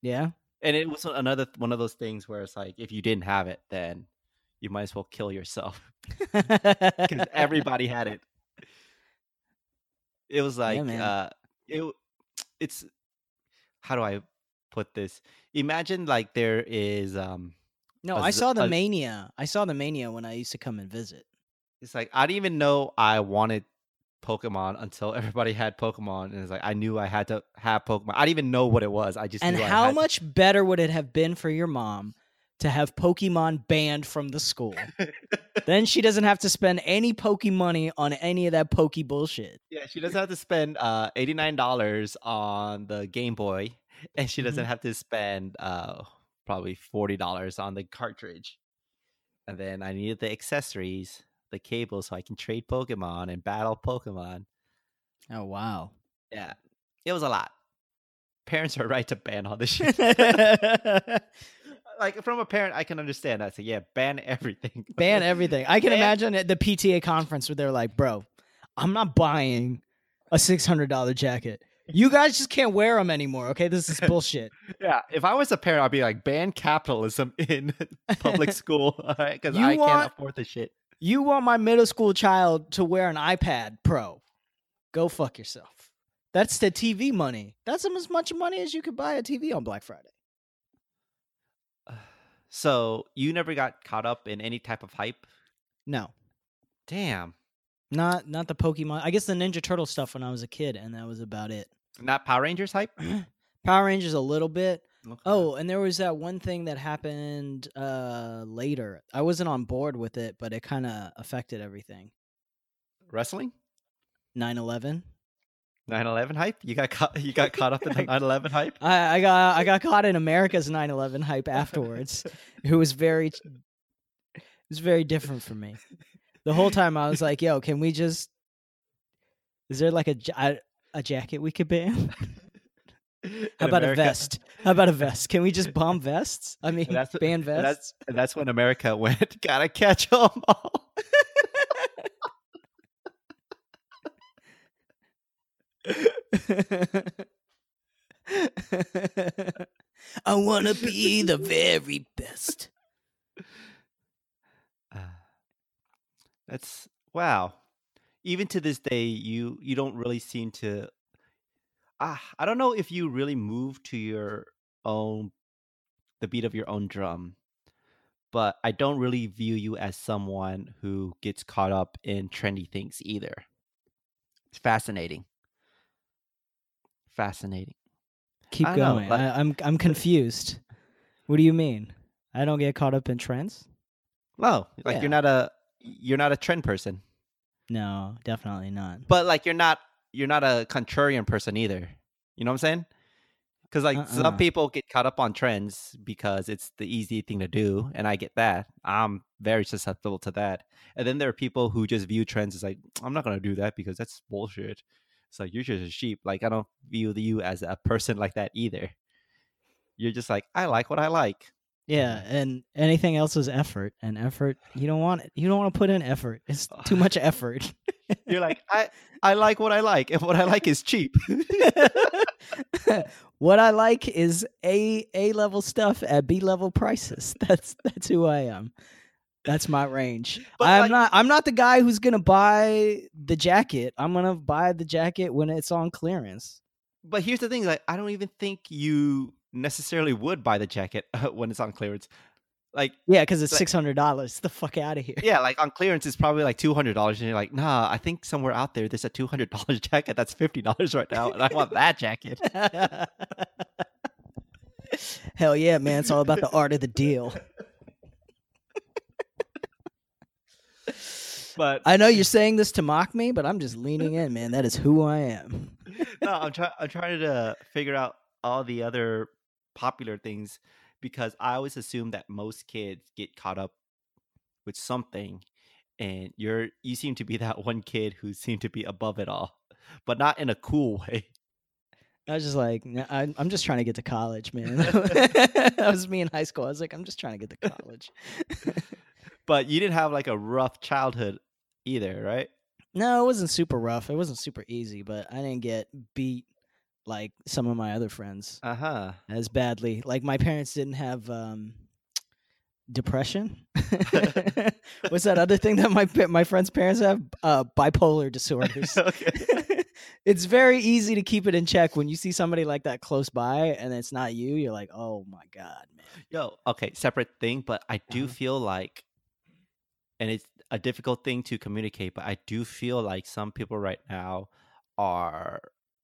yeah. And it was another one of those things where it's like, if you didn't have it, then you might as well kill yourself because everybody had it. It was like, man. uh, it. It's how do I put this? Imagine like there is um, no, a I saw the a- mania. I saw the mania when I used to come and visit. it's like I didn't even know I wanted Pokemon until everybody had Pokemon, and it's like I knew I had to have Pokemon. I didn't even know what it was. I just And how much better would it have been for your mom to have Pokemon banned from the school? then she doesn't have to spend any Poke money on any of that Poke bullshit. Yeah, she doesn't have to spend uh eighty nine dollars on the Game Boy, and she doesn't Mhm. have to spend uh probably forty dollars on the cartridge. And then I needed the accessories, the cable, so I can trade Pokemon and battle Pokemon. Oh wow. Yeah, it was a lot. Parents are right to ban all this shit. like from a parent, I can understand that. So yeah, ban everything. Ban everything. I can Ban- imagine at the PTA conference where they're like, "Bro, I'm not buying a six hundred dollar jacket. You guys just can't wear them anymore. Okay, this is bullshit. Yeah, if I was a parent, I'd be like, ban capitalism in public school because You I want- can't afford the shit. You want my middle school child to wear an iPad Pro? Go fuck yourself. That's the TV money. That's as much money as you could buy a TV on Black Friday. So you never got caught up in any type of hype? No, Damn. not not the Pokemon. I guess the Ninja Turtle stuff when I was a kid, and that was about it. Not Power Rangers hype? Power Rangers a little bit. Okay. Oh, and there was that one thing that happened uh later. I wasn't on board with it, but it kind of affected everything. wrestling? 9/11. 9/11 hype? You got caught you got caught up in the 9/11 hype? I, I got I got caught in America's 9/11 hype afterwards. it was very it was very different for me. The whole time I was like, "Yo, can we just Is there like a a, a jacket we could ban? How about a vest? How about a vest? Can we just bomb vests? I mean, that's- ban vests. that's that's when America went, gotta catch 'em all. I want to be the very best. Uh, that's wow. Even to this day, you you don't really seem to. Ah, I don't know if you really move to your own, the beat of your own drum, but I don't really view you as someone who gets caught up in trendy things either. It's fascinating. Fascinating. Keep I know, going. like- I, I'm I'm confused. What do you mean? I don't get caught up in trends? No, like Yeah. you're not a you're not a trend person, No, definitely not. but like you're not you're not a contrarian person either. You know what I'm saying? Because like Uh-uh. some people get caught up on trends because it's the easy thing to do, and I get that. I'm very susceptible to that. And then there are people who just view trends as like, I'm not gonna do that because that's bullshit. Like you're just a sheep. Like I don't view you as a person like that either. You're just like I like what I like. Yeah, and anything else is effort, and effort you don't want it. You don't want to put in effort. It's too much effort. You're like I I like what I like, and what I like is cheap. what I like is a A level stuff at B level prices. That's that's who I am. That's my range. But, I'm like- not I'm not the guy who's gonna buy the jacket. I'm gonna buy the jacket when it's on clearance. But here's the thing: like, I don't even think you necessarily would buy the jacket when it's on clearance. Like, Yeah, because it's Like- six hundred dollars. The fuck out of here. yeah, like on clearance, it's probably like two hundred dollars, and you're like, nah, I think somewhere out there there's a two hundred dollars jacket that's fifty dollars right now, and I want that jacket. Hell yeah, man! It's all about the art of the deal. But I know you're saying this to mock me, but I'm just leaning in, man. That is who I am. no, I'm trying. I'm trying to figure out all the other popular things because I always assume that most kids get caught up with something, and you're you seem to be that one kid who seemed to be above it all, but not in a cool way. I was just like, I'm just trying to get to college, man. that was me in high school. I was like, I'm just trying to get to college. But you didn't have like a rough childhood either, right? no, it wasn't super rough. It wasn't super easy, but I didn't get beat like some of my other friends Uh huh. as badly. Like my parents didn't have um, depression. What's that other thing that my my friends' parents have? Uh, bipolar disorders. okay. it's very easy to keep it in check when you see somebody like that close by and it's not you. You're like, oh my god, man. Yo, okay, separate thing, but I do Uh-huh. feel like, and it's a difficult thing to communicate, but I do feel like some people right now are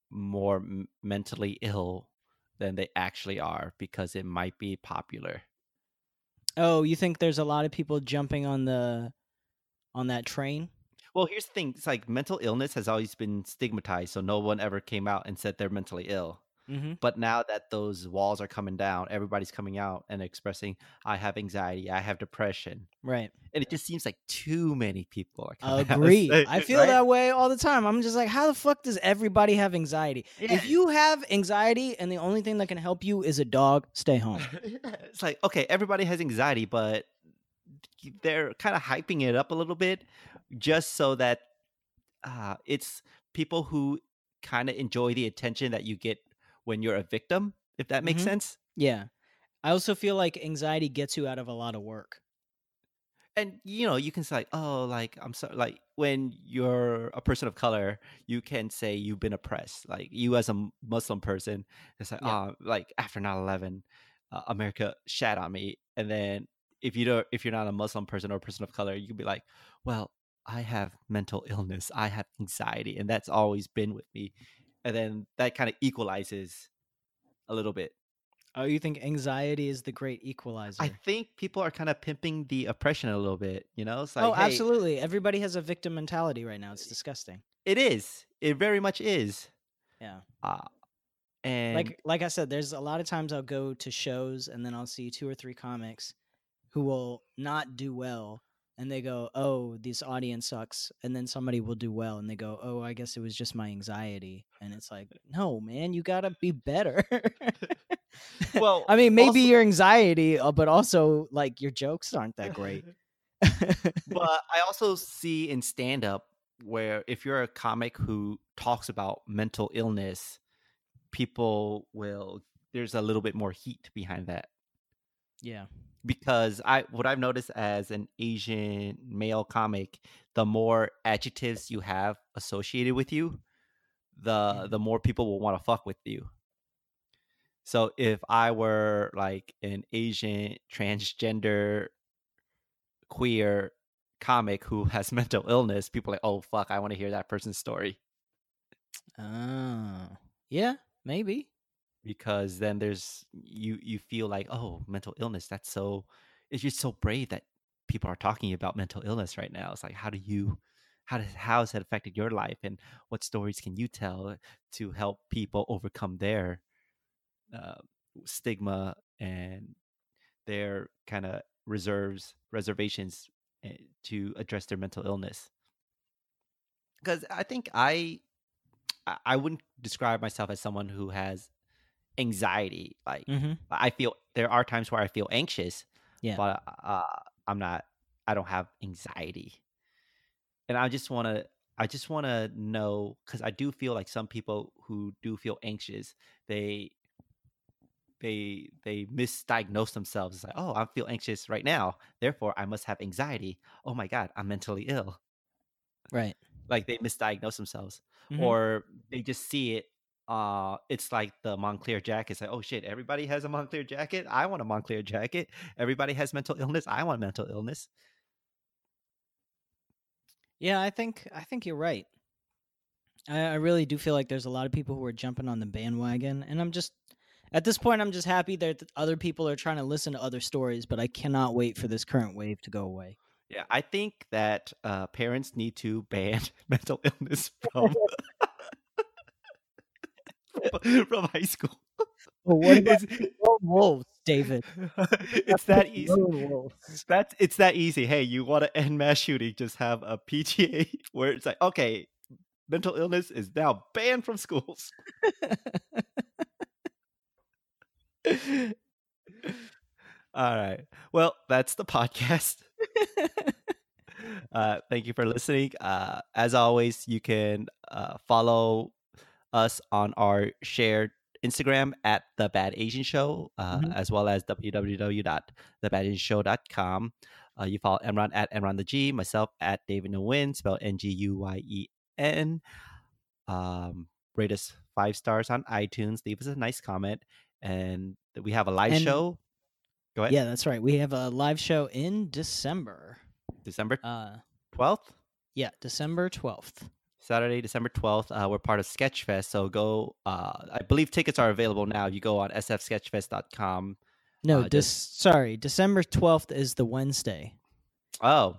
more m- mentally ill than they actually are because it might be popular. Oh, you think there's a lot of people jumping on the on that train? Well, here's the thing: it's like mental illness has always been stigmatized, so no one ever came out and said they're mentally ill. Mm-hmm. But now that those walls are coming down, everybody's coming out and expressing, "I have anxiety, I have depression," Right. and it just seems like too many people are. coming out Agree. saying I feel right? that way all the time. I'm just like, how the fuck does everybody have anxiety? Yeah. If you have anxiety and the only thing that can help you is a dog, stay home. it's like okay, everybody has anxiety, but they're kind of hyping it up a little bit just so that uh, it's people who kind of enjoy the attention that you get when you're a victim, if that makes Mhm. sense. Yeah. I also feel like anxiety gets you out of a lot of work. And you know, you can say, "Oh, like I'm sorry." Like when you're a person of color, you can say you've been oppressed. Like you as a Muslim person, it's like, Yeah. "Oh, like after 9/11, uh, America shat on me." And then if you don't, if you're not a Muslim person or a person of color, you can be like, "Well, I have mental illness. I have anxiety, and that's always been with me." And then that kind of equalizes a little bit. Oh, you think anxiety is the great equalizer? I think people are kind of pimping the oppression a little bit. You know, it's like, oh, hey, absolutely. Everybody has a victim mentality right now. It's disgusting. It is. It very much is. Yeah. Uh, and like like I said, there's a lot of times I'll go to shows and then I'll see two or three comics who will not do well and they go, "Oh, this audience sucks." And then somebody will do well and they go, "Oh, I guess it was just my anxiety." And it's like, "No, man, you got to be better." Well, I mean, maybe also- your anxiety, uh, but also like your jokes aren't that great. but I also see in stand up where if you're a comic who talks about mental illness, people will there's a little bit more heat behind that. yeah. Because I what I've noticed as an Asian male comic, the more adjectives you have associated with you, the the mm-hmm. more people will want to fuck with you. So if I were like an Asian transgender queer comic who has mental illness, people are like, oh fuck, I want to hear that person's story Oh. Yeah, maybe. Because then there's you you feel like oh mental illness that's so it's just so brave that people are talking about mental illness right now. It's like how do you how does how has that affected your life and what stories can you tell to help people overcome their uh, stigma and their kind of reserves reservations eh, to address their mental illness because i think i I- i wouldn't describe myself as someone who has anxiety like Mm-hmm. i feel there are times where i feel anxious Yeah. but uh, i'm not i don't have anxiety and i just want to i just want to know because i do feel like some people who do feel anxious they they they misdiagnose themselves it's like oh i feel anxious right now therefore i must have anxiety oh my god i'm mentally ill Right. like they misdiagnose themselves Mhm. or they just see it uh it's like the Moncler jacket it's like oh shit everybody has a Moncler jacket i want a Moncler jacket everybody has mental illness i want mental illness Yeah, I think I think you're right. I, I really do feel like there's a lot of people who are jumping on the bandwagon, and I'm just at this point I'm just happy that other people are trying to listen to other stories, but I cannot wait for this current wave to go away. Yeah, I think that uh, parents need to ban mental illness from from high school. Well, what about wolves, David? it's that easy. That's it's that easy. Hey, you want to end mass shooting? Just have a PTA where it's like, okay, mental illness is now banned from schools. All right. Well, that's the podcast. uh, thank you for listening. Uh, as always, you can uh, follow us on our shared Instagram at the Bad Asian Show, uh, Mhm. as well as www.thebadasianshow.com. Uh, you follow Imran at Imran the G, myself at David Nguyen, spelled N G U Y E N. Um, rate us five stars on iTunes. Leave us a nice comment, and we have a live And- show. Go ahead. yeah, that's right. We have a live show in December. December Uh, twelfth. yeah, December twelfth. Saturday, December 12th. Uh, we're part of Sketchfest. So go, uh, I believe tickets are available now. You go on sfsketchfest.com. No, Uh, this sorry, December twelfth is the Wednesday. Oh,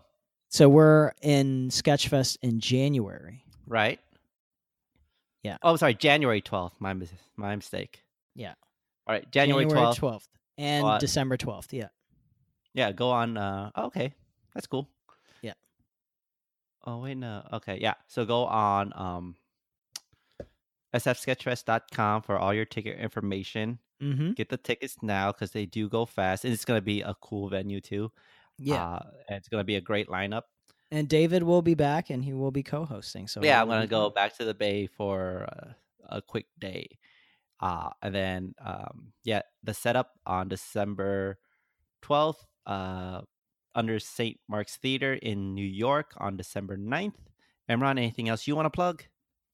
So we're in Sketchfest in January. right. Yeah. Oh, sorry. January 12th. My, mis- my mistake. Yeah. All right. January, 12th. 12th and December 12th. Yeah. Yeah. Go on. Uh, oh, okay. That's cool. Oh, wait. No. Okay. Yeah. So go on um, sfsketchfest.com for all your ticket information. Mm-hmm. Get the tickets now because they do go fast. And it's going to be a cool venue too. Yeah. Uh, and it's going to be a great lineup. And David will be back, and he will be co-hosting. So yeah, I'm going to go back to the Bay for uh, a quick day, uh, and then um, yeah, the setup on December 12th, uh, under St. Mark's Theater in New York on December 9th. Imran, anything else you want to plug?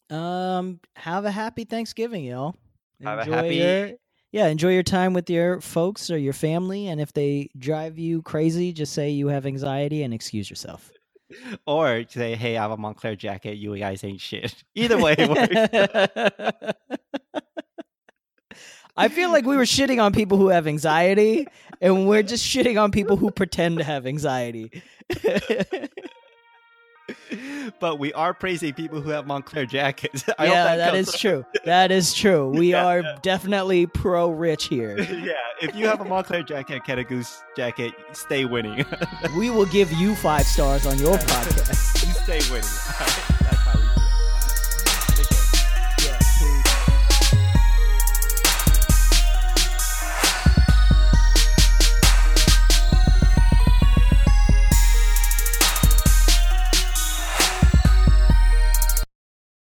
Um, have a happy Thanksgiving, y'all. Have a happy- your yeah, enjoy your time with your folks or your family, and if they drive you crazy, just say you have anxiety and excuse yourself. Or say, hey, I have a Moncler jacket. You guys ain't shit. Either way, it works. I feel like we were shitting on people who have anxiety, and we're just shitting on people who pretend to have anxiety. but we are praising people who have Moncler jackets. I yeah, that comes is true. That is true. We Yeah, are yeah. definitely pro rich here. yeah, if you have a Moncler jacket, Canada Goose jacket, stay winning. We will give you five stars on your podcast. you stay winning. All right, that's